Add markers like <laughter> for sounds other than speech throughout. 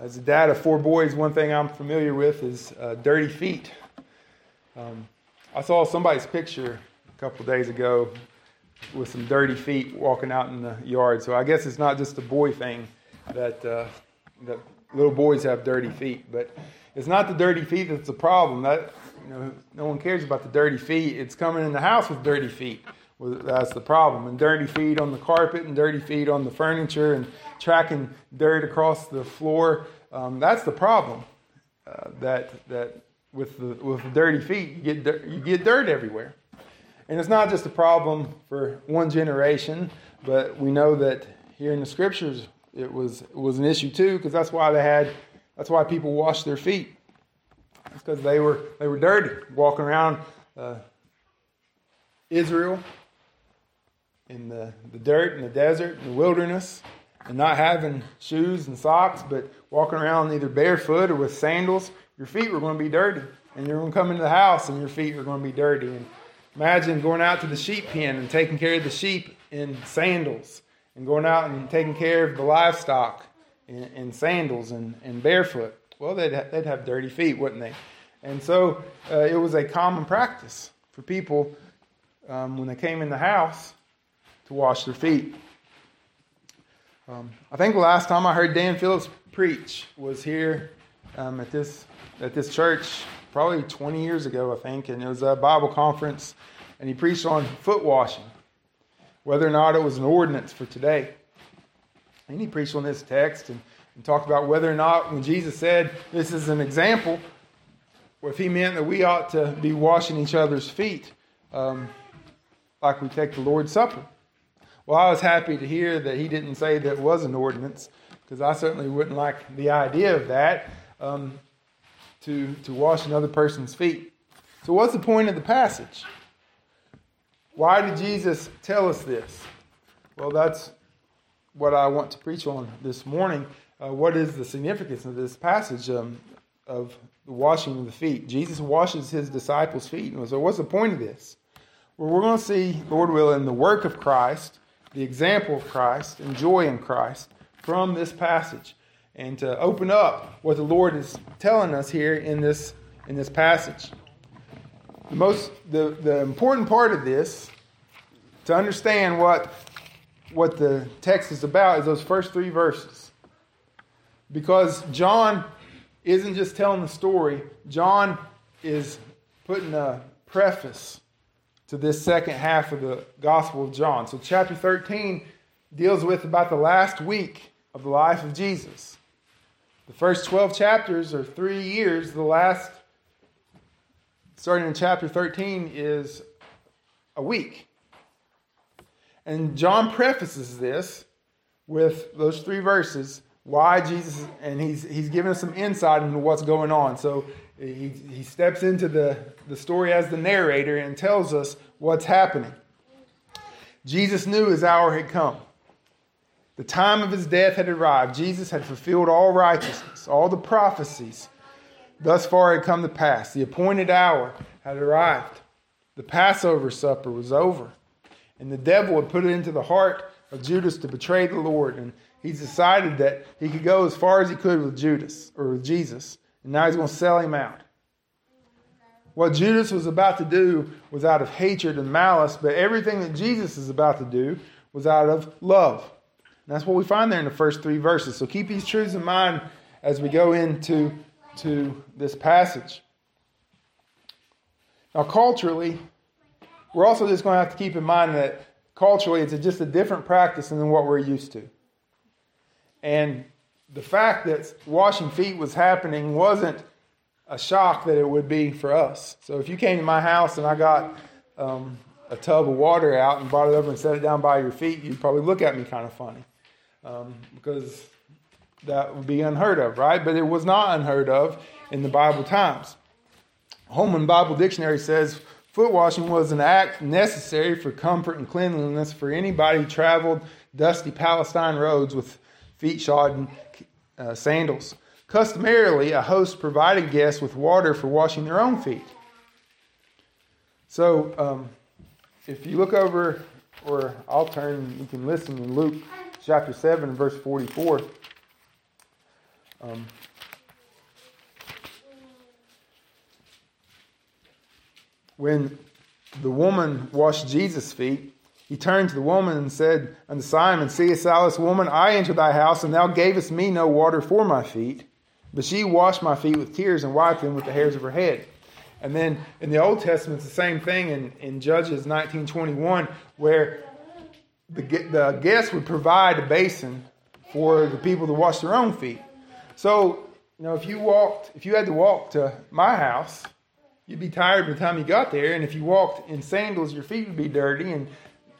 As a dad of four boys, one thing I'm familiar with is uh, dirty feet. Um, I saw somebody's picture a couple days ago with some dirty feet walking out in the yard. So I guess it's not just a boy thing that uh, that little boys have dirty feet, but it's not the dirty feet that's the problem. That you know, no one cares about the dirty feet. It's coming in the house with dirty feet. That's the problem. And dirty feet on the carpet and dirty feet on the furniture and tracking dirt across the floor. Um, that's the problem. Uh, that that with the with the dirty feet, you get dirt, you get dirt everywhere. And it's not just a problem for one generation, but we know that here in the scriptures it was it was an issue too, because that's why they had that's why people washed their feet. It's because they were they were dirty, walking around uh, Israel in the, the dirt and the desert and the wilderness, and not having shoes and socks, but walking around either barefoot or with sandals. Your feet were going to be dirty, and you're going to come into the house and your feet are going to be dirty. And imagine going out to the sheep pen and taking care of the sheep in sandals, and going out and taking care of the livestock in, in sandals and, and barefoot. Well, they'd, they'd have dirty feet, wouldn't they? And so uh, it was a common practice for people um, when they came in the house to wash their feet. Um, I think the last time I heard Dan Phillips preach was here um, at this at this church, probably 20 years ago, I think, and it was a Bible conference, and he preached on foot washing, whether or not it was an ordinance for today. And he preached on this text and, and talked about whether or not, when Jesus said this is an example, if he meant that we ought to be washing each other's feet um, like we take the Lord's Supper. Well, I was happy to hear that he didn't say that was an ordinance, because I certainly wouldn't like the idea of that um, to, to wash another person's feet. So, what's the point of the passage? Why did Jesus tell us this? Well, that's what I want to preach on this morning. Uh, what is the significance of this passage um, of the washing of the feet? Jesus washes his disciples' feet. So, what's the point of this? Well, we're going to see, Lord willing, the work of Christ the example of Christ and joy in Christ from this passage and to open up what the Lord is telling us here in this, in this passage. The, most, the, the important part of this, to understand what, what the text is about, is those first three verses. Because John isn't just telling the story, John is putting a preface to this second half of the Gospel of John. So, chapter 13 deals with about the last week of the life of Jesus. The first 12 chapters are three years. The last, starting in chapter 13, is a week. And John prefaces this with those three verses why Jesus, and he's, he's giving us some insight into what's going on. So he, he steps into the, the story as the narrator and tells us what's happening. Jesus knew his hour had come. The time of his death had arrived. Jesus had fulfilled all righteousness, all the prophecies thus far had come to pass. The appointed hour had arrived. The Passover supper was over. And the devil had put it into the heart of Judas to betray the Lord. And he's decided that he could go as far as he could with Judas or with Jesus. And now he's going to sell him out. What Judas was about to do was out of hatred and malice, but everything that Jesus is about to do was out of love. And that's what we find there in the first three verses. So keep these truths in mind as we go into to this passage. Now, culturally, we're also just going to have to keep in mind that culturally it's just a different practice than what we're used to. And the fact that washing feet was happening wasn't a shock that it would be for us. So if you came to my house and I got um, a tub of water out and brought it over and set it down by your feet, you'd probably look at me kind of funny um, because that would be unheard of, right? But it was not unheard of in the Bible times. Holman Bible Dictionary says foot washing was an act necessary for comfort and cleanliness for anybody who traveled dusty Palestine roads with feet shod in uh, sandals. Customarily, a host provided guests with water for washing their own feet. So, um, if you look over, or I'll turn, you can listen in Luke chapter 7, verse 44. Um, when the woman washed Jesus' feet, he turned to the woman and said unto Simon, Seest thou this woman? I entered thy house, and thou gavest me no water for my feet, but she washed my feet with tears and wiped them with the hairs of her head. And then in the Old Testament, it's the same thing in, in Judges 19.21, where the, the guests would provide a basin for the people to wash their own feet. So, you know, if you walked, if you had to walk to my house, you'd be tired by the time you got there. And if you walked in sandals, your feet would be dirty and,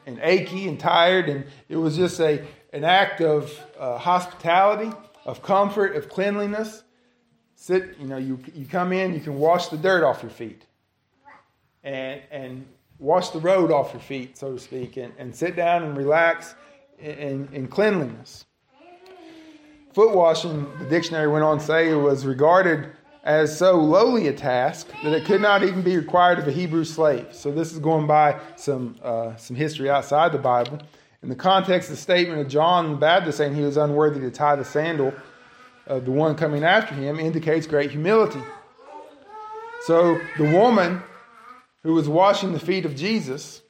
and achy and tired. And it was just a, an act of uh, hospitality, of comfort, of cleanliness. Sit, you know, you, you come in, you can wash the dirt off your feet and, and wash the road off your feet, so to speak, and, and sit down and relax in, in cleanliness. Foot washing, the dictionary went on to say, was regarded as so lowly a task that it could not even be required of a Hebrew slave. So this is going by some uh, some history outside the Bible. In the context of the statement of John the Baptist saying he was unworthy to tie the sandal of the one coming after him indicates great humility. So the woman who was washing the feet of Jesus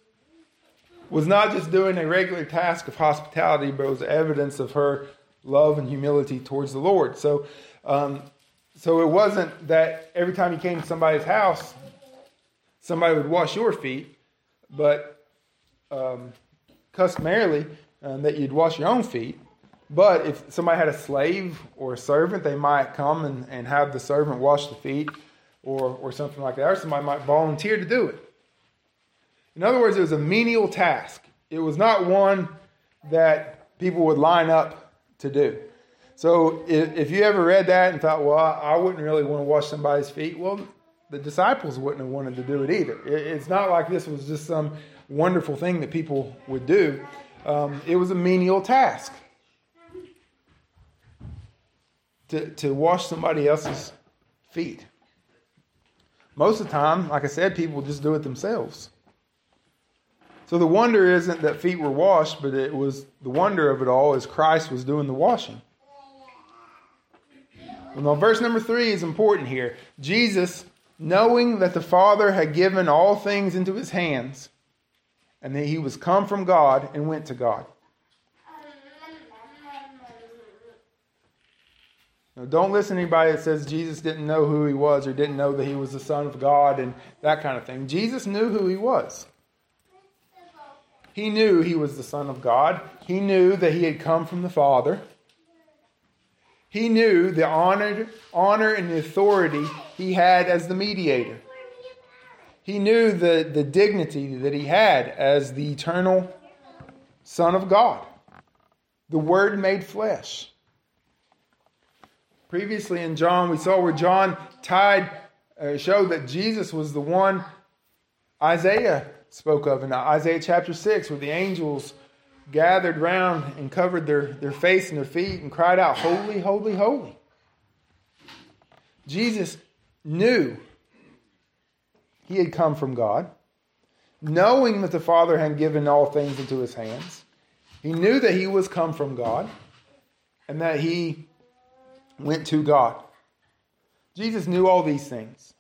was not just doing a regular task of hospitality, but was evidence of her love and humility towards the Lord. So, um, so it wasn't that every time you came to somebody's house, somebody would wash your feet, but um, customarily um, that you'd wash your own feet. But if somebody had a slave or a servant, they might come and, and have the servant wash the feet or, or something like that, or somebody might volunteer to do it. In other words, it was a menial task. It was not one that people would line up to do. So if, you ever read that and thought, well, I wouldn't really want to wash somebody's feet, well, the disciples wouldn't have wanted to do it either. It's not like this was just some wonderful thing that people would do. Um, it was a menial task to, to wash somebody else's feet. Most of the time, like I said, people just do it themselves. So the wonder isn't that feet were washed, but it was the wonder of it all is Christ was doing the washing. Now, verse number three is important here. Jesus, knowing that the Father had given all things into his hands, and that he was come from God and went to God. Now, don't listen to anybody that says Jesus didn't know who he was or didn't know that he was the Son of God and that kind of thing. Jesus knew who he was. He knew he was the Son of God. He knew that he had come from the Father. He knew the honor, honor and the authority he had as the mediator. He knew the, the dignity that he had as the eternal Son of God, the Word made flesh. Previously in John, we saw where John tied, uh, showed that Jesus was the one Isaiah spoke of in Isaiah chapter 6, where the angels gathered round and covered their, their face and their feet and cried out, Holy, holy, holy. Jesus knew he had come from God, knowing that the Father had given all things into his hands. He knew that he was come from God and that he went to God. Jesus knew all these things.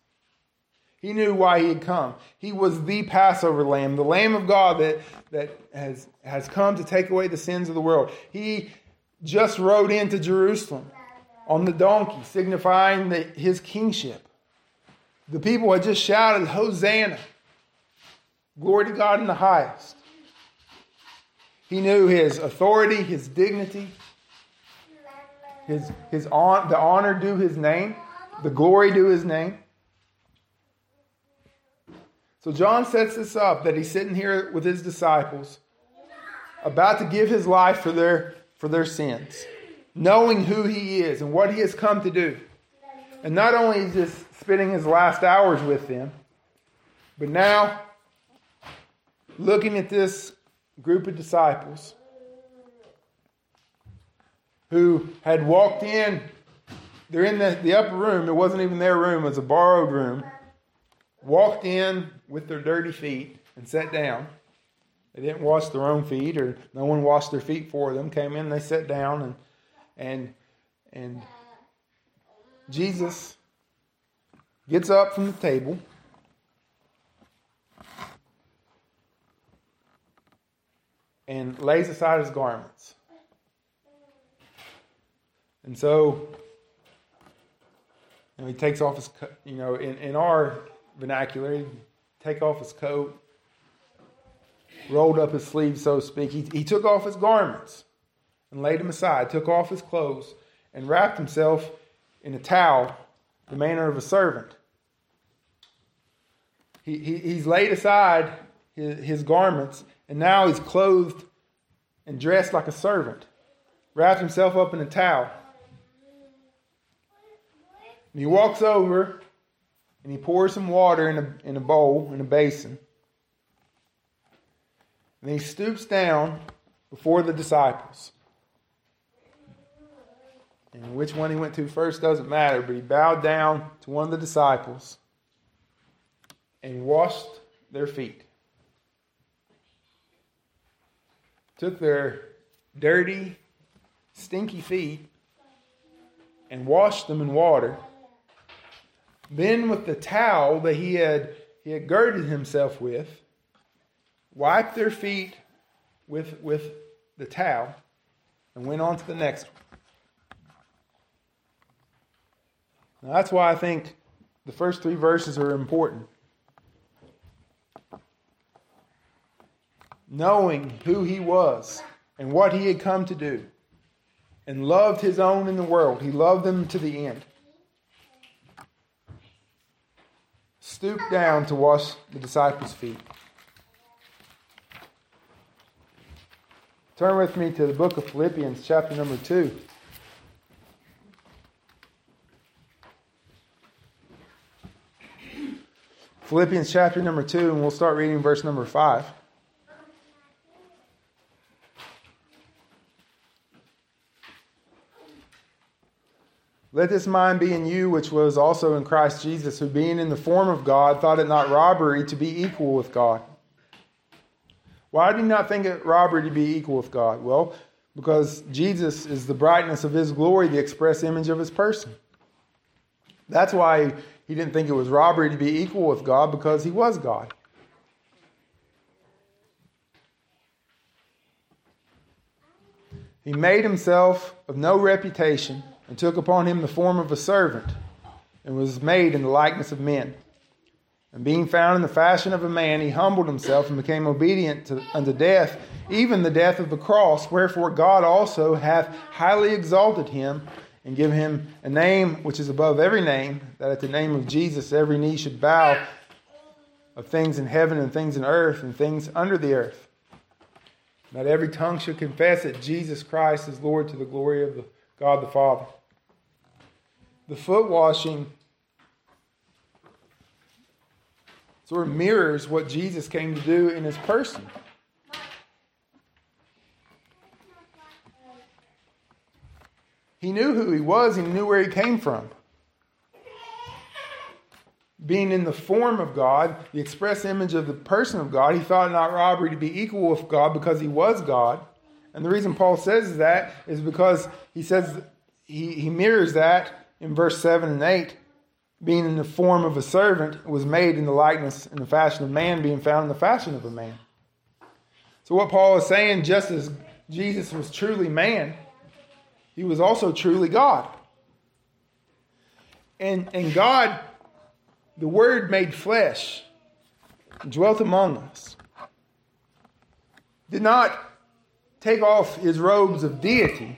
He knew why he had come. He was the Passover lamb, the Lamb of God that, that has, has come to take away the sins of the world. He just rode into Jerusalem on the donkey, signifying the, his kingship. The people had just shouted, Hosanna! Glory to God in the highest. He knew his authority, his dignity, his, his on, the honor due his name, the glory due his name. So John sets this up that he's sitting here with his disciples, about to give his life for their, for their sins, knowing who he is and what he has come to do. And not only is just spending his last hours with them, but now looking at this group of disciples who had walked in. They're in the, the upper room. It wasn't even their room, it was a borrowed room walked in with their dirty feet and sat down. They didn't wash their own feet, or no one washed their feet for them. Came in, they sat down, and and and Jesus gets up from the table. And lays aside his garments. And so, know, he takes off his, you know, in, in our vernacular, he take off his coat, rolled up his sleeves, so to speak. He, he took off his garments and laid them aside, took off his clothes, and wrapped himself in a towel, the manner of a servant. He, he, he's laid aside his, his garments, and now he's clothed and dressed like a servant, wrapped himself up in a towel. And he walks over and he pours some water in a, in a bowl, in a basin. And he stoops down before the disciples. And which one he went to first doesn't matter, but he bowed down to one of the disciples and washed their feet. Took their dirty, stinky feet and washed them in water then, with the towel that he had, he had girded himself with, wiped their feet with, with the towel and went on to the next one. Now, that's why I think the first three verses are important. Knowing who he was and what he had come to do, and loved his own in the world, he loved them to the end. Stooped down to wash the disciples' feet. Turn with me to the book of Philippians, chapter number 2. Philippians chapter number 2, and we'll start reading verse number 5. Let this mind be in you, which was also in Christ Jesus, who being in the form of God, thought it not robbery to be equal with God. Why did he not think it robbery to be equal with God? Well, because Jesus is the brightness of his glory, the express image of his person. That's why he didn't think it was robbery to be equal with God, because he was God. He made himself of no reputation and took upon him the form of a servant, and was made in the likeness of men. And being found in the fashion of a man, he humbled himself and became obedient to, unto death, even the death of the cross. Wherefore God also hath highly exalted him, and given him a name which is above every name, that at the name of Jesus every knee should bow of things in heaven and things in earth and things under the earth. That every tongue should confess that Jesus Christ is Lord to the glory of the God the Father. The foot washing sort of mirrors what Jesus came to do in his person. He knew who he was, he knew where he came from. Being in the form of God, the express image of the person of God, he thought not robbery to be equal with God because he was God. And the reason Paul says that is because he says he, he mirrors that in verse 7 and 8. Being in the form of a servant, was made in the likeness and the fashion of man, being found in the fashion of a man. So, what Paul is saying, just as Jesus was truly man, he was also truly God. And, and God, the Word made flesh, dwelt among us. Did not take off his robes of deity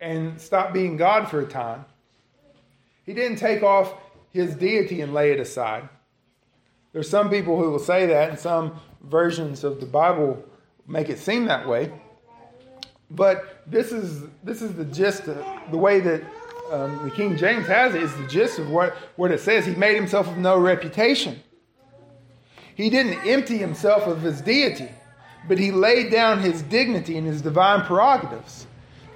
and stop being God for a time. He didn't take off his deity and lay it aside. There's some people who will say that, and some versions of the Bible make it seem that way. But this is this is the gist, of, the way that um, the King James has it is the gist of what, what it says. He made himself of no reputation. He didn't empty himself of his deity but he laid down his dignity and his divine prerogatives.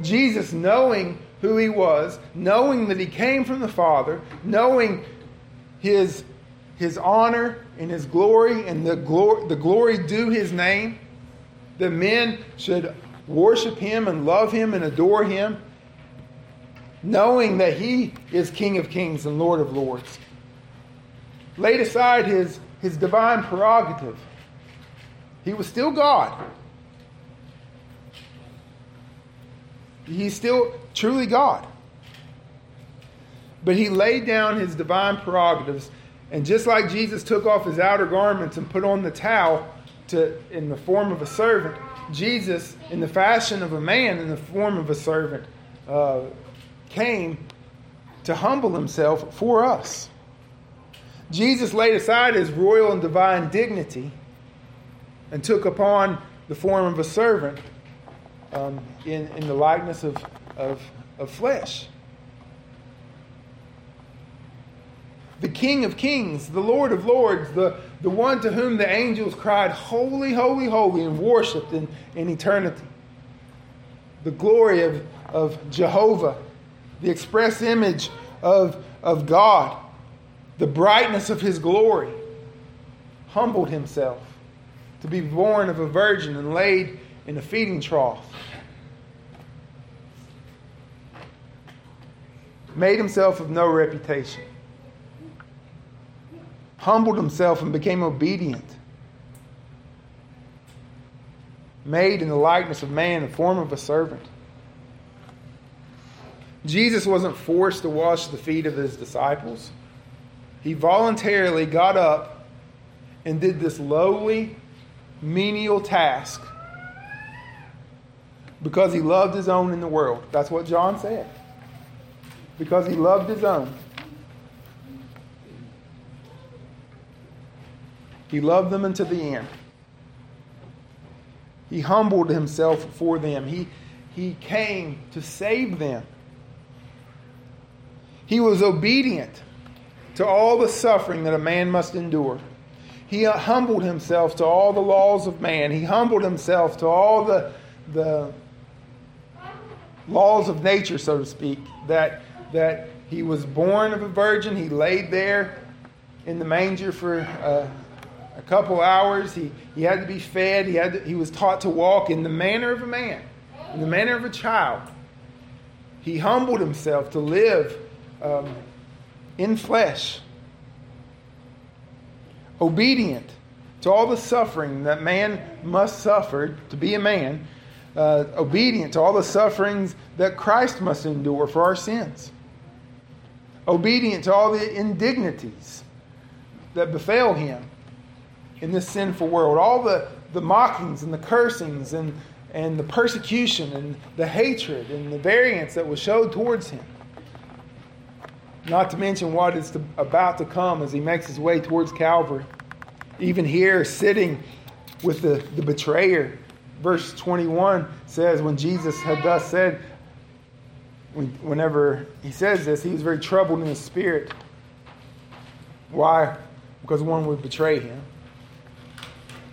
Jesus, knowing who he was, knowing that he came from the Father, knowing his, his honor and his glory and the glory, the glory due his name, that men should worship him and love him and adore him. knowing that he is King of kings and Lord of lords. Laid aside his, his divine prerogative. He was still God. He's still truly God. But he laid down his divine prerogatives, and just like Jesus took off his outer garments and put on the towel to, in the form of a servant, Jesus, in the fashion of a man, in the form of a servant, uh, came to humble himself for us. Jesus laid aside his royal and divine dignity and took upon the form of a servant um, in, in the likeness of, of, of flesh. The King of Kings, the Lord of Lords, the, the one to whom the angels cried, Holy, holy, holy, and worshiped in, in eternity. The glory of, of Jehovah, the express image of, of God, the brightness of his glory, humbled himself to be born of a virgin and laid in a feeding trough. Made himself of no reputation. Humbled himself and became obedient. Made in the likeness of man, the form of a servant. Jesus wasn't forced to wash the feet of his disciples. He voluntarily got up and did this lowly, menial task because he loved his own in the world. That's what John said. Because he loved his own. He loved them unto the end. He humbled himself for them. He, he came to save them. He was obedient to all the suffering that a man must endure. He humbled himself to all the laws of man. He humbled himself to all the, the laws of nature, so to speak, that, that he was born of a virgin. He laid there in the manger for uh, a couple hours. He, he had to be fed. He, had to, he was taught to walk in the manner of a man, in the manner of a child. He humbled himself to live um, in flesh, obedient to all the suffering that man must suffer to be a man, uh, obedient to all the sufferings that Christ must endure for our sins, obedient to all the indignities that befell him in this sinful world, all the, the mockings and the cursings and, and the persecution and the hatred and the variance that was showed towards him. Not to mention what is to, about to come as he makes his way towards Calvary. Even here, sitting with the, the betrayer, verse 21 says, When Jesus had thus said, whenever he says this, he was very troubled in his spirit. Why? Because one would betray him.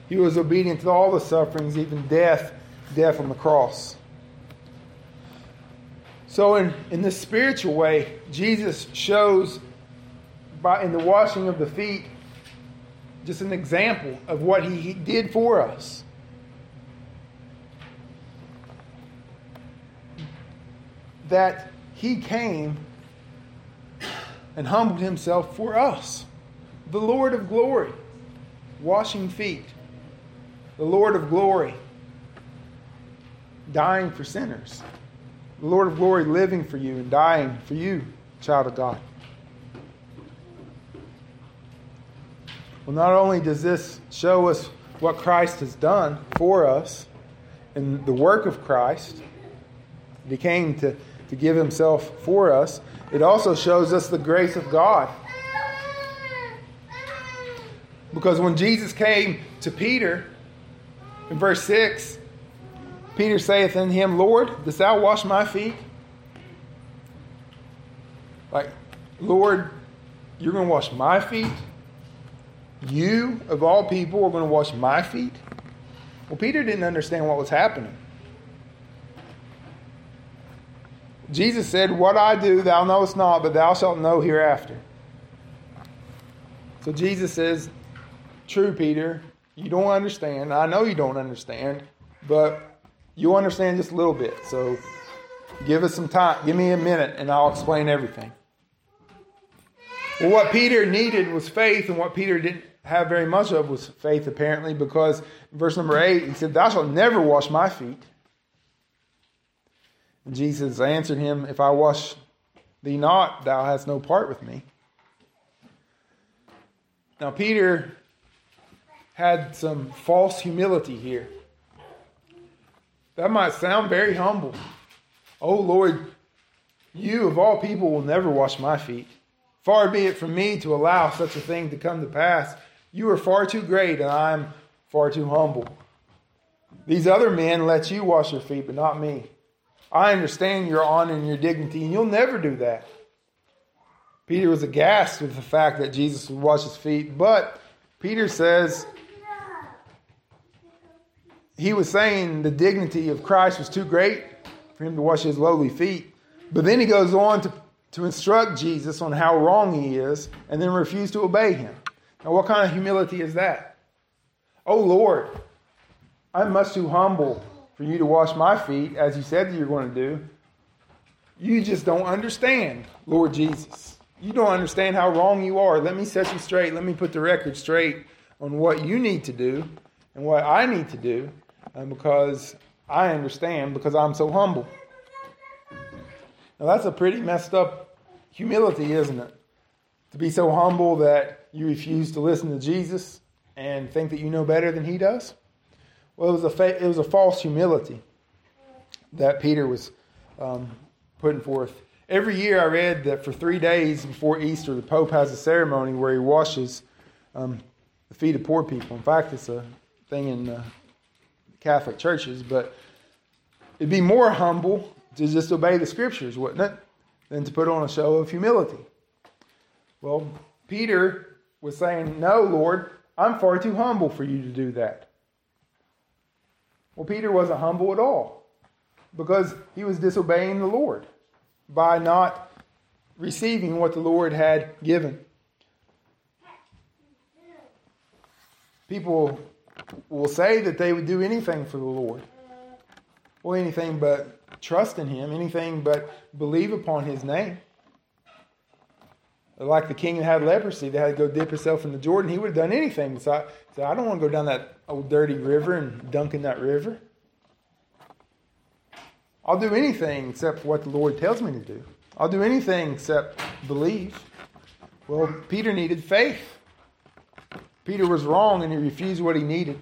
He was obedient to all the sufferings, even death, death on the cross. So, in, in this spiritual way, Jesus shows by, in the washing of the feet just an example of what he, he did for us. That he came and humbled himself for us. The Lord of glory, washing feet. The Lord of glory, dying for sinners the Lord of glory living for you and dying for you, child of God. Well, not only does this show us what Christ has done for us and the work of Christ, He came to, to give Himself for us, it also shows us the grace of God. Because when Jesus came to Peter in verse 6, Peter saith unto him, Lord, dost thou wash my feet? Like, Lord, you're going to wash my feet? You, of all people, are going to wash my feet? Well, Peter didn't understand what was happening. Jesus said, What I do, thou knowest not, but thou shalt know hereafter. So Jesus says, True, Peter, you don't understand. I know you don't understand, but you understand just a little bit. So Give us some time. Give me a minute and I'll explain everything. Well, what Peter needed was faith, and what Peter didn't have very much of was faith, apparently, because verse number 8, he said, Thou shalt never wash my feet. And Jesus answered him, If I wash thee not, thou hast no part with me. Now, Peter had some false humility here. That might sound very humble. Oh Lord, you of all people will never wash my feet. Far be it from me to allow such a thing to come to pass. You are far too great, and I am far too humble. These other men let you wash your feet, but not me. I understand your honor and your dignity, and you'll never do that. Peter was aghast with the fact that Jesus would wash his feet, but Peter says he was saying the dignity of Christ was too great for him to wash his lowly feet. But then he goes on to, to instruct Jesus on how wrong he is and then refuse to obey him. Now, what kind of humility is that? Oh Lord, I'm much too humble for you to wash my feet as you said that you're going to do. You just don't understand, Lord Jesus. You don't understand how wrong you are. Let me set you straight. Let me put the record straight on what you need to do and what I need to do and because I understand because I'm so humble. Now, that's a pretty messed up humility, isn't it? To be so humble that you refuse to listen to Jesus and think that you know better than he does? Well, it was a, fa- it was a false humility that Peter was um, putting forth. Every year I read that for three days before Easter, the Pope has a ceremony where he washes um, the feet of poor people. In fact, it's a thing in uh, Catholic churches, but it'd be more humble to just obey the scriptures, wouldn't it, than to put on a show of humility. Well, Peter was saying, No, Lord, I'm far too humble for you to do that. Well, Peter wasn't humble at all because he was disobeying the Lord by not receiving what the Lord had given. People will say that they would do anything for the Lord. Well, anything but trust in Him, anything but believe upon His name. Like the king that had leprosy, that had to go dip himself in the Jordan, he would have done anything. So I, so I don't want to go down that old dirty river and dunk in that river. I'll do anything except what the Lord tells me to do. I'll do anything except believe. Well, Peter needed faith. Peter was wrong and he refused what he needed.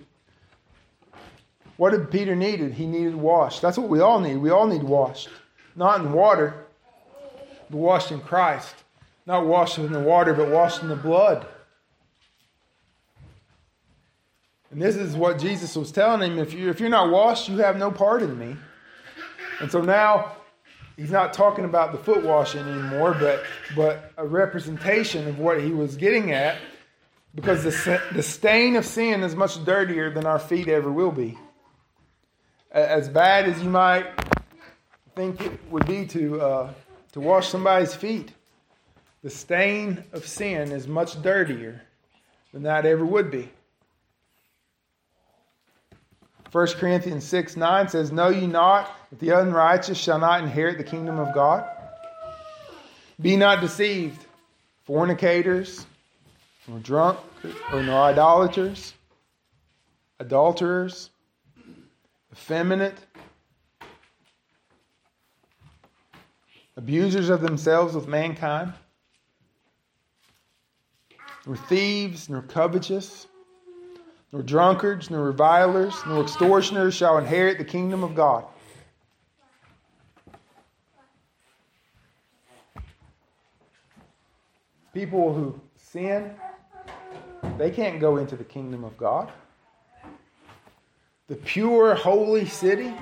What did Peter needed? He needed washed. That's what we all need. We all need washed. Not in water, but washed in Christ. Not washed in the water, but washed in the blood. And this is what Jesus was telling him if, you, if you're not washed, you have no part in me. And so now he's not talking about the foot washing anymore, but, but a representation of what he was getting at because the, the stain of sin is much dirtier than our feet ever will be. As bad as you might think it would be to, uh, to wash somebody's feet, the stain of sin is much dirtier than that ever would be. 1 Corinthians 6 9 says, Know ye not that the unrighteous shall not inherit the kingdom of God? Be not deceived, fornicators, nor drunk, oh, or nor idolaters, adulterers, effeminate, abusers of themselves with mankind, nor thieves, nor covetous, nor drunkards, nor revilers, nor extortioners shall inherit the kingdom of God. People who sin they can't go into the kingdom of God. The pure, holy city.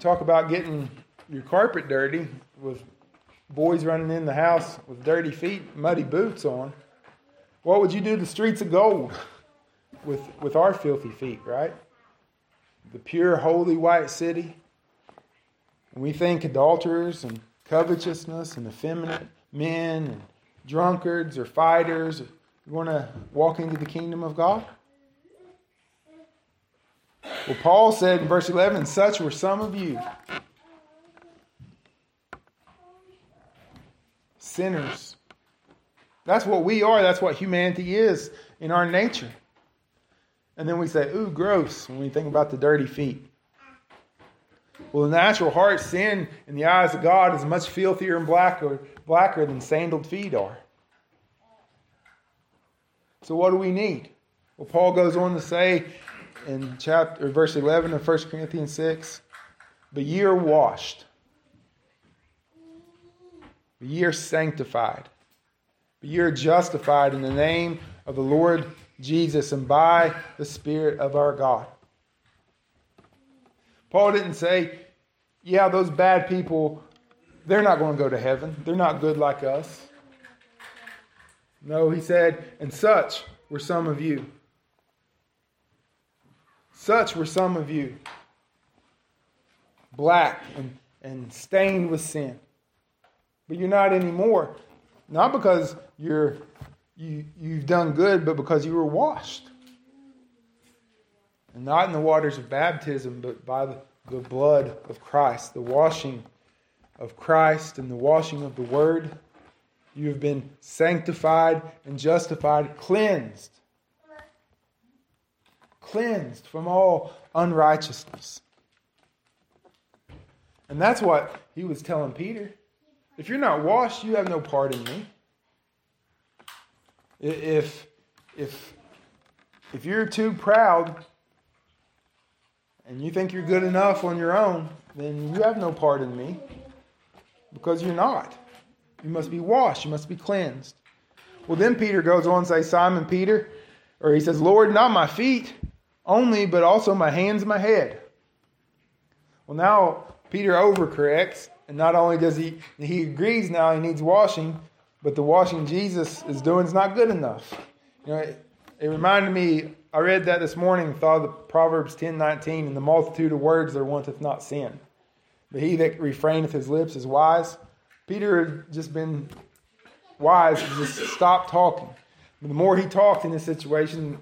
Talk about getting your carpet dirty with boys running in the house with dirty feet, muddy boots on. What would you do to the streets of gold with, with our filthy feet, right? The pure, holy, white city. And we think adulterers and covetousness and effeminate men and drunkards or fighters you want to walk into the kingdom of God? Well, Paul said in verse 11, Such were some of you. Sinners. That's what we are. That's what humanity is in our nature. And then we say, Ooh, gross, when we think about the dirty feet. Well, the natural heart, sin in the eyes of God is much filthier and blacker, blacker than sandaled feet are. So, what do we need? Well, Paul goes on to say in chapter verse 11 of 1 Corinthians 6, but ye are washed, but ye are sanctified, but ye are justified in the name of the Lord Jesus and by the Spirit of our God. Paul didn't say, yeah, those bad people, they're not going to go to heaven. They're not good like us. No, he said, and such were some of you. Such were some of you. Black and, and stained with sin. But you're not anymore. Not because you're you, you've done good, but because you were washed. And not in the waters of baptism, but by the, blood of Christ, the washing of Christ and the washing of the Word. You have been sanctified and justified, cleansed. Cleansed from all unrighteousness. And that's what he was telling Peter. If you're not washed, you have no part in me. If, if, if you're too proud and you think you're good enough on your own, then you have no part in me because you're not. You must be washed, you must be cleansed. Well, then Peter goes on and says, Simon Peter, or he says, Lord, not my feet only, but also my hands and my head. Well, now Peter overcorrects, and not only does he, he agrees now he needs washing, but the washing Jesus is doing is not good enough. You know, it, it reminded me I read that this morning, thought of the Proverbs ten nineteen, and the multitude of words there wanteth not sin. But he that refraineth his lips is wise. Peter had just been wise to just stop talking. The more he talked in this situation,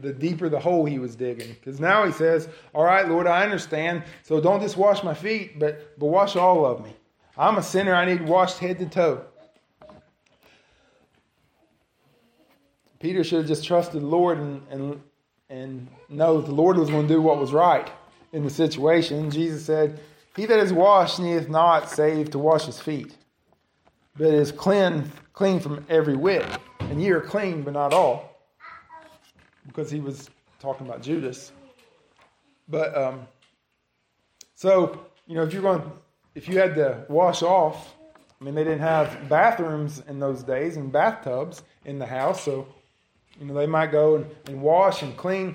the deeper the hole he was digging. Because now he says, All right, Lord, I understand. So don't just wash my feet, but, but wash all of me. I'm a sinner. I need washed head to toe. Peter should have just trusted the Lord and, and and know the Lord was going to do what was right in the situation. Jesus said, He that is washed needeth not save to wash his feet, but is clean, clean from every whit. And ye are clean, but not all. Because he was talking about Judas. But um, so, you know, if you're going if you had to wash off, I mean, they didn't have bathrooms in those days and bathtubs in the house, so you know, they might go and, and wash and clean,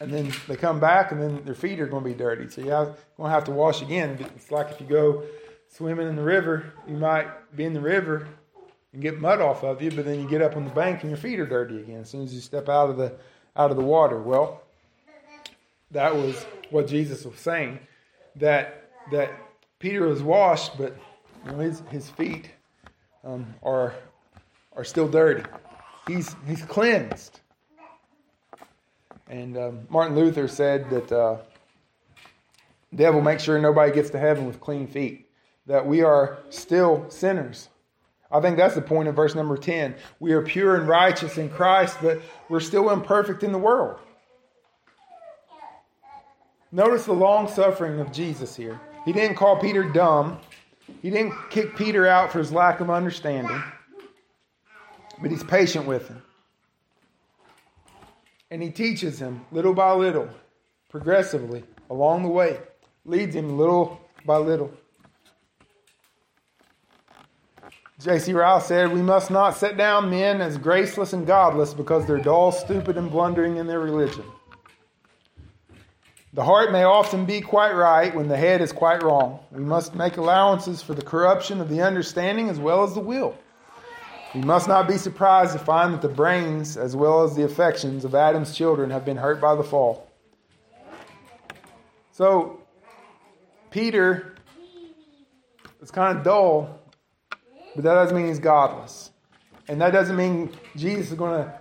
and then they come back, and then their feet are going to be dirty. So you're going to have to wash again. It's like if you go swimming in the river, you might be in the river and get mud off of you, but then you get up on the bank and your feet are dirty again as soon as you step out of the out of the water. Well, that was what Jesus was saying that that Peter was washed, but you know, his his feet um, are are still dirty. He's, he's cleansed. And um, Martin Luther said that uh, devil makes sure nobody gets to heaven with clean feet, that we are still sinners. I think that's the point of verse number 10. We are pure and righteous in Christ, but we're still imperfect in the world. Notice the long suffering of Jesus here. He didn't call Peter dumb, he didn't kick Peter out for his lack of understanding but he's patient with him. And he teaches him little by little, progressively, along the way, leads him little by little. J.C. Ryle said, We must not set down men as graceless and godless because they're dull, stupid, and blundering in their religion. The heart may often be quite right when the head is quite wrong. We must make allowances for the corruption of the understanding as well as the will. We must not be surprised to find that the brains, as well as the affections of Adam's children, have been hurt by the fall. So, Peter is kind of dull, but that doesn't mean he's godless. And that doesn't mean Jesus is going to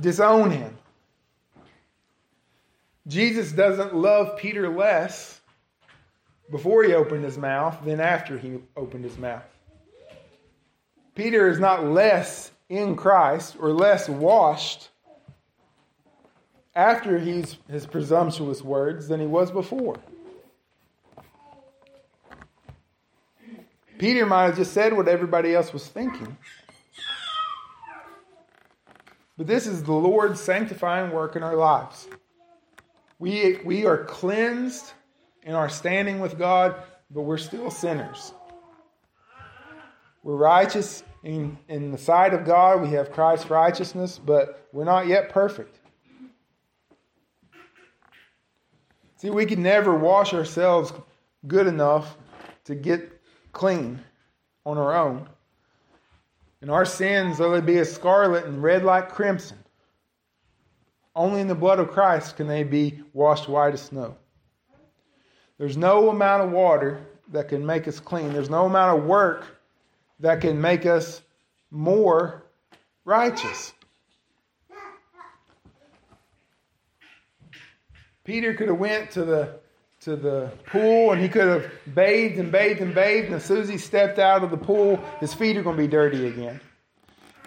disown him. Jesus doesn't love Peter less before he opened his mouth than after he opened his mouth. Peter is not less in Christ or less washed after he's, his presumptuous words than he was before. Peter might have just said what everybody else was thinking. But this is the Lord's sanctifying work in our lives. We, we are cleansed in our standing with God, but we're still sinners. We're righteous in, in the sight of God. We have Christ's righteousness, but we're not yet perfect. See, we can never wash ourselves good enough to get clean on our own. And our sins, though they be as scarlet and red like crimson, only in the blood of Christ can they be washed white as snow. There's no amount of water that can make us clean. There's no amount of work that can make us more righteous. Peter could have went to the to the pool and he could have bathed and bathed and bathed and as soon as he stepped out of the pool his feet are going to be dirty again.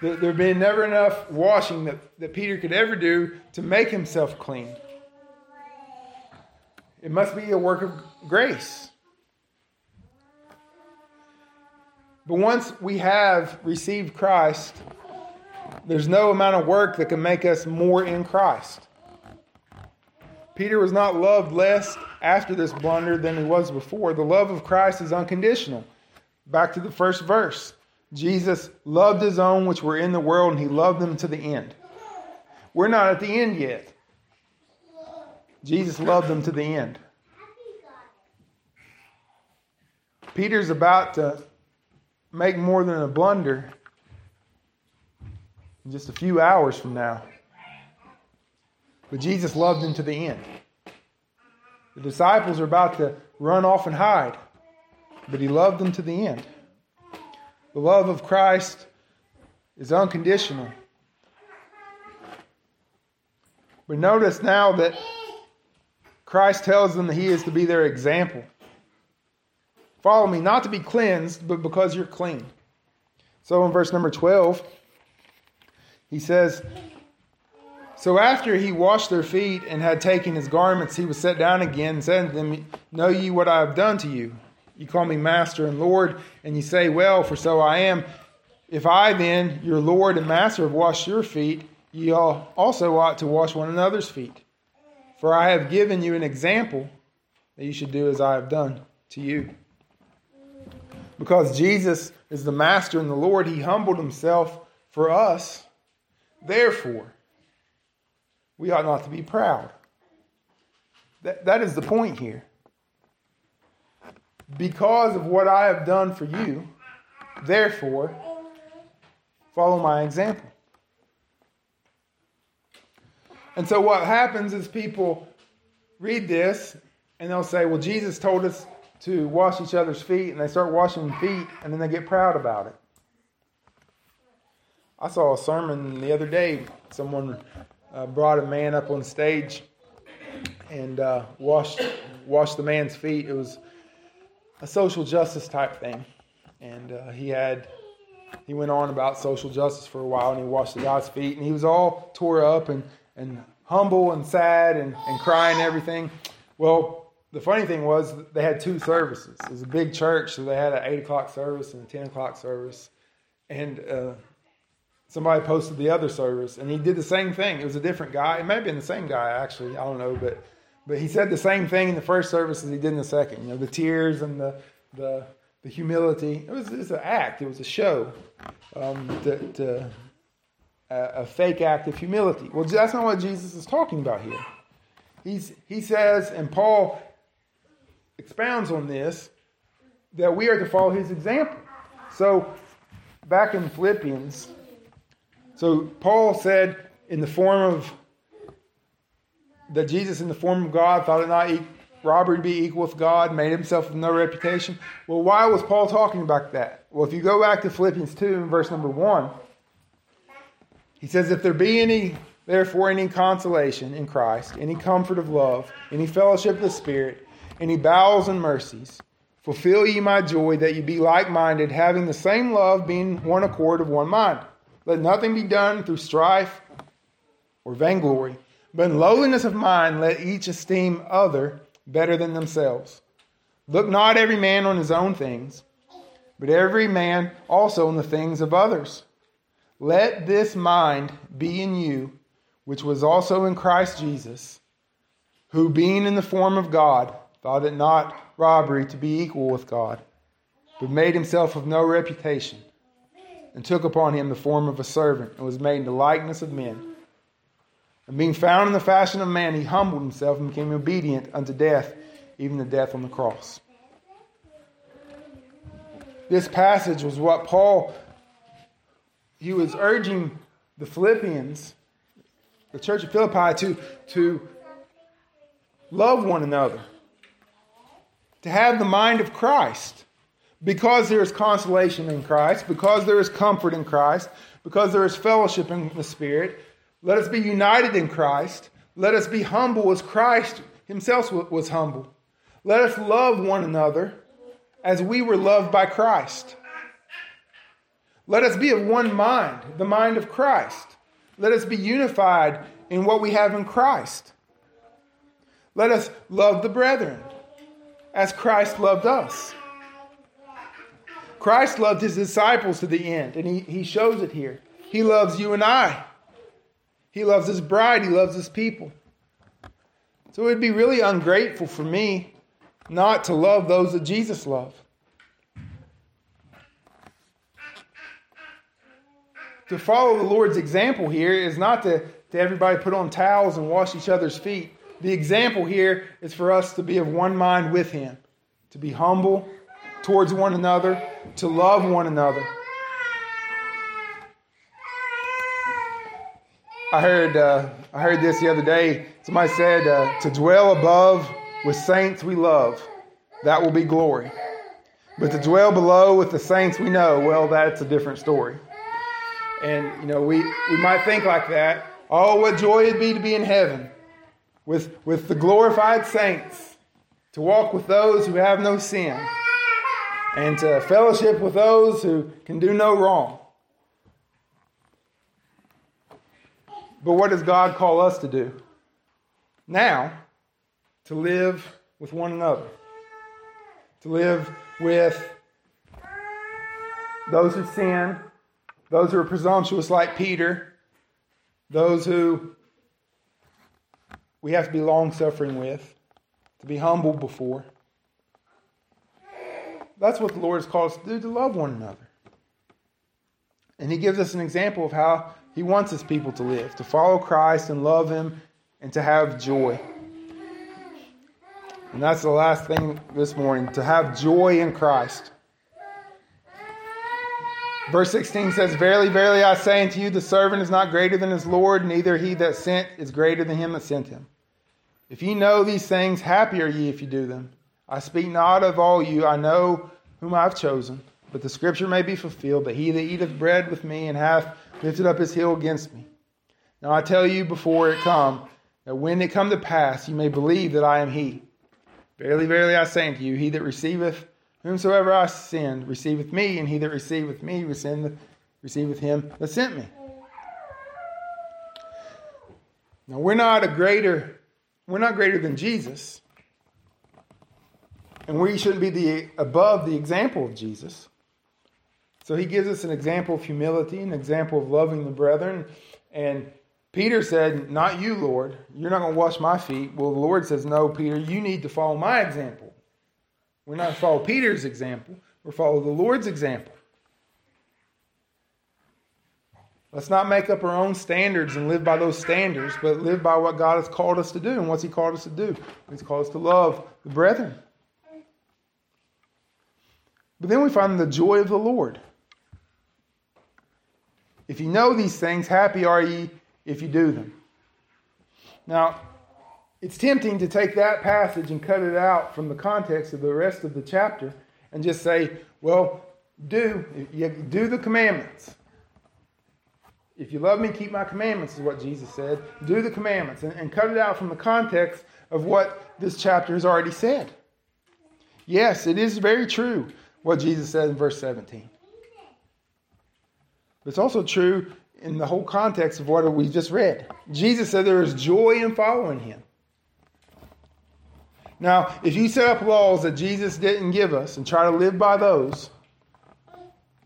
There had been never enough washing that, that peter could ever do to make himself clean. It must be a work of grace but once we have received christ there's no amount of work that can make us more in christ Peter was not loved less after this blunder than he was before. The love of Christ is unconditional. Back to the first verse. Jesus loved his own which were in the world, and he loved them to the end. We're not at the end yet. Jesus loved them to the end. Peter's about to make more than a blunder in just a few hours from now. But Jesus loved him to the end. The disciples are about to run off and hide, but he loved them to the end. The love of Christ is unconditional. But notice now that Christ tells them that he is to be their example. Follow me, not to be cleansed, but because you're clean. So in verse number 12, he says, so after he washed their feet and had taken his garments, he was set down again and said to them, Know ye what I have done to you? You call me Master and Lord, and you say, Well, for so I am. If I then, your Lord and Master, have washed your feet, ye also ought to wash one another's feet. For I have given you an example that you should do as I have done to you. Because Jesus is the Master and the Lord, he humbled himself for us. Therefore, we ought not to be proud. That, that is the point here. Because of what I have done for you, therefore, follow my example. And so what happens is people read this and they'll say, well, Jesus told us to wash each other's feet, and they start washing feet, and then they get proud about it. I saw a sermon the other day. Someone uh, brought a man up on stage and uh, washed washed the man's feet. It was a social justice type thing, and uh, he had he went on about social justice for a while, and he washed the guy's feet, and he was all tore up and and humble and sad and, and crying and everything. Well, the funny thing was they had two services. It was a big church, so they had an eight o'clock service and a ten o'clock service, and uh, somebody posted the other service and he did the same thing. It was a different guy. It may have been the same guy actually. I don't know, but but he said the same thing in the first service as he did in the second. You know, the tears and the the the humility. It was, was an act. It was a show. Um, to, a, a fake act of humility. Well, that's not what Jesus is talking about here. He's, he says, and Paul expounds on this, that we are to follow his example. So, back in Philippians, so Paul said in the form of that Jesus in the form of God thought it not robbery to be equal with God, made himself of no reputation. Well, why was Paul talking about that? Well, if you go back to Philippians 2 verse number 1, he says, If there be any therefore any consolation in Christ, any comfort of love, any fellowship of the Spirit, any bowels and mercies, fulfill ye my joy that ye be like minded, having the same love, being one accord of one mind. Let nothing be done through strife or vainglory, but in lowliness of mind let each esteem other better than themselves. Look not every man on his own things, but every man also on the things of others. Let this mind be in you, which was also in Christ Jesus, who being in the form of God, thought it not robbery to be equal with God, but made himself of no reputation, and took upon him the form of a servant, and was made in the likeness of men. And being found in the fashion of man, he humbled himself and became obedient unto death, even the death on the cross. This passage was what Paul he was urging the Philippians, the church of Philippi, to, to love one another, to have the mind of Christ. Because there is consolation in Christ, because there is comfort in Christ, because there is fellowship in the Spirit, let us be united in Christ. Let us be humble as Christ himself was humble. Let us love one another as we were loved by Christ. Let us be of one mind, the mind of Christ. Let us be unified in what we have in Christ. Let us love the brethren as Christ loved us. Christ loved his disciples to the end, and he, he shows it here. He loves you and I. He loves his bride, he loves his people. So it would be really ungrateful for me not to love those that Jesus loved. To follow the Lord's example here is not to, to everybody put on towels and wash each other's feet. The example here is for us to be of one mind with Him, to be humble towards one another, to love one another. I heard uh, I heard this the other day. Somebody said, uh, "To dwell above with saints we love, that will be glory. But to dwell below with the saints we know, well, that's a different story." And you know, we we might think like that. Oh, what joy it'd be to be in heaven with with the glorified saints, to walk with those who have no sin, and to fellowship with those who can do no wrong. But what does God call us to do? Now, to live with one another, to live with those who sin, those who are presumptuous like Peter, those who we have to be long suffering with, to be humble before. That's what the Lord has called us to do, to love one another. And He gives us an example of how he wants his people to live, to follow Christ and love him and to have joy. And that's the last thing this morning to have joy in Christ. Verse 16 says, Verily, verily, I say unto you, the servant is not greater than his Lord, neither he that sent is greater than him that sent him. If ye know these things, happy are ye if you do them. I speak not of all you, I know whom I have chosen. But the scripture may be fulfilled that he that eateth bread with me and hath lifted up his heel against me. Now I tell you before it come, that when it come to pass, you may believe that I am he. Verily, verily, I say unto you, he that receiveth whomsoever I send receiveth me, and he that receiveth me receiveth him that sent me. Now we're not a greater, we're not greater than Jesus. And we shouldn't be the above the example of Jesus. So he gives us an example of humility, an example of loving the brethren. And Peter said, Not you, Lord. You're not going to wash my feet. Well, the Lord says, No, Peter, you need to follow my example. We're not follow Peter's example, we're follow the Lord's example. Let's not make up our own standards and live by those standards, but live by what God has called us to do. And what's He called us to do? He's called us to love the brethren. But then we find the joy of the Lord. If you know these things, happy are ye if you do them. Now, it's tempting to take that passage and cut it out from the context of the rest of the chapter and just say, well, do do the commandments. If you love me, keep my commandments, is what Jesus said. Do the commandments and, and cut it out from the context of what this chapter has already said. Yes, it is very true what Jesus said in verse 17. But it's also true in the whole context of what we just read. Jesus said there is joy in following him. Now, if you set up laws that Jesus didn't give us and try to live by those,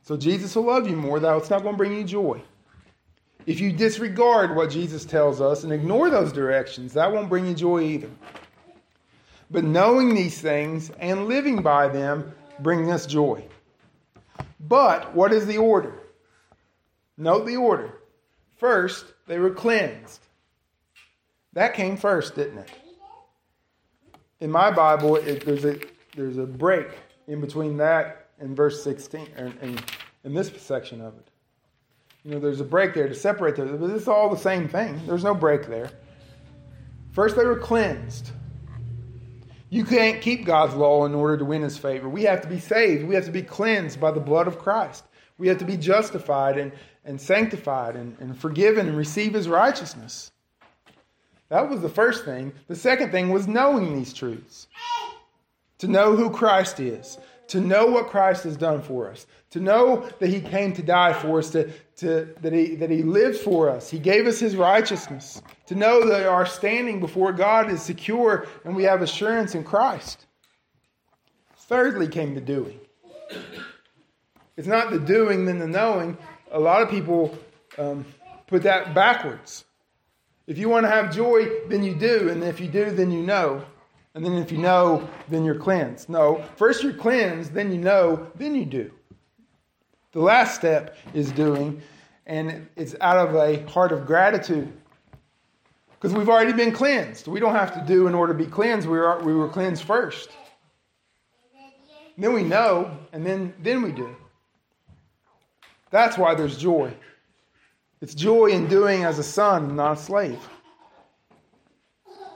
so Jesus will love you more, though it's not going to bring you joy. If you disregard what Jesus tells us and ignore those directions, that won't bring you joy either. But knowing these things and living by them bring us joy. But what is the order? Note the order. First, they were cleansed. That came first, didn't it? In my Bible, it, there's a there's a break in between that and verse 16, and, in this section of it. You know, there's a break there to separate those, but it's all the same thing. There's no break there. First, they were cleansed. You can't keep God's law in order to win his favor. We have to be saved. We have to be cleansed by the blood of Christ. We have to be justified and, and sanctified and, and forgiven and receive his righteousness. That was the first thing. The second thing was knowing these truths. To know who Christ is, to know what Christ has done for us, to know that He came to die for us, to, to, that, he, that He lived for us. He gave us His righteousness, to know that our standing before God is secure and we have assurance in Christ. Thirdly, came the doing. It's not the doing, then the knowing. A lot of people um, put that backwards. If you want to have joy, then you do. And if you do, then you know. And then if you know, then you're cleansed. No, first you're cleansed, then you know, then you do. The last step is doing, and it's out of a heart of gratitude. Because we've already been cleansed. We don't have to do in order to be cleansed. We were, we were cleansed first. Then we know, and then, then we do. That's why there's joy. It's joy in doing as a son, not a slave.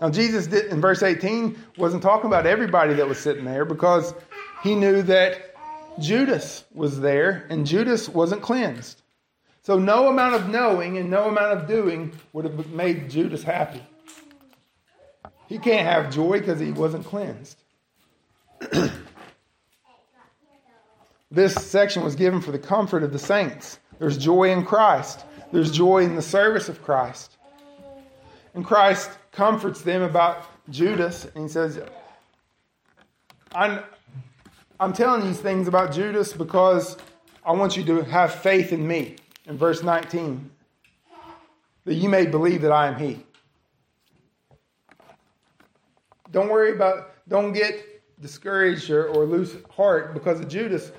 Now, Jesus did, in verse 18 wasn't talking about everybody that was sitting there because he knew that Judas was there and Judas wasn't cleansed. So, no amount of knowing and no amount of doing would have made Judas happy. He can't have joy because he wasn't cleansed. <clears throat> this section was given for the comfort of the saints. There's joy in Christ, there's joy in the service of Christ. And Christ comforts them about Judas, and he says, I'm, I'm telling these things about Judas because I want you to have faith in me. In verse 19, that you may believe that I am he. Don't worry about, don't get discouraged or, or lose heart because of Judas.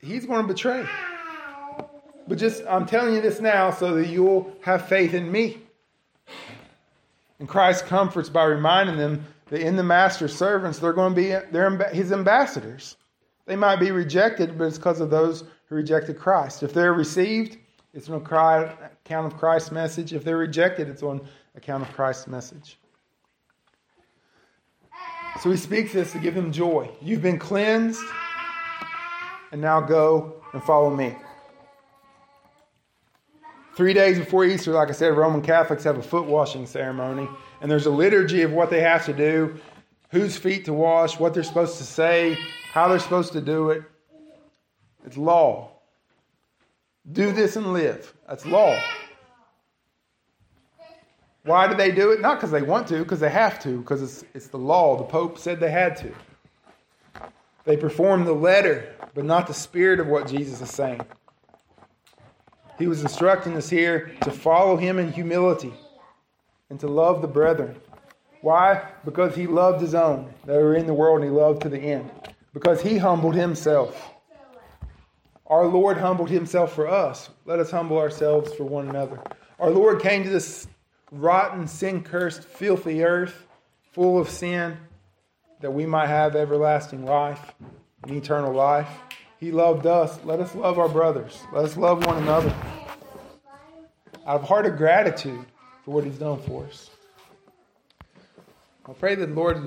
He's going to betray. But just, I'm telling you this now so that you'll have faith in me. And Christ comforts by reminding them that in the master's servants, they're going to be they're his ambassadors. They might be rejected, but it's because of those who rejected Christ. If they're received, it's on account of Christ's message. If they're rejected, it's on account of Christ's message. So he speaks this to give them joy. You've been cleansed, and now go and follow me. Three days before Easter, like I said, Roman Catholics have a foot washing ceremony, and there's a liturgy of what they have to do, whose feet to wash, what they're supposed to say, how they're supposed to do it. It's law. Do this and live. That's law. Why do they do it? Not because they want to, because they have to, because it's, it's the law. The Pope said they had to. They perform the letter, but not the spirit of what Jesus is saying. He was instructing us here to follow him in humility and to love the brethren. Why? Because he loved his own that were in the world and he loved to the end. Because he humbled himself. Our Lord humbled himself for us. Let us humble ourselves for one another. Our Lord came to this rotten, sin cursed, filthy earth full of sin that we might have everlasting life and eternal life. He loved us. Let us love our brothers. Let us love one another. Out of heart of gratitude for what He's done for us. I pray that the Lord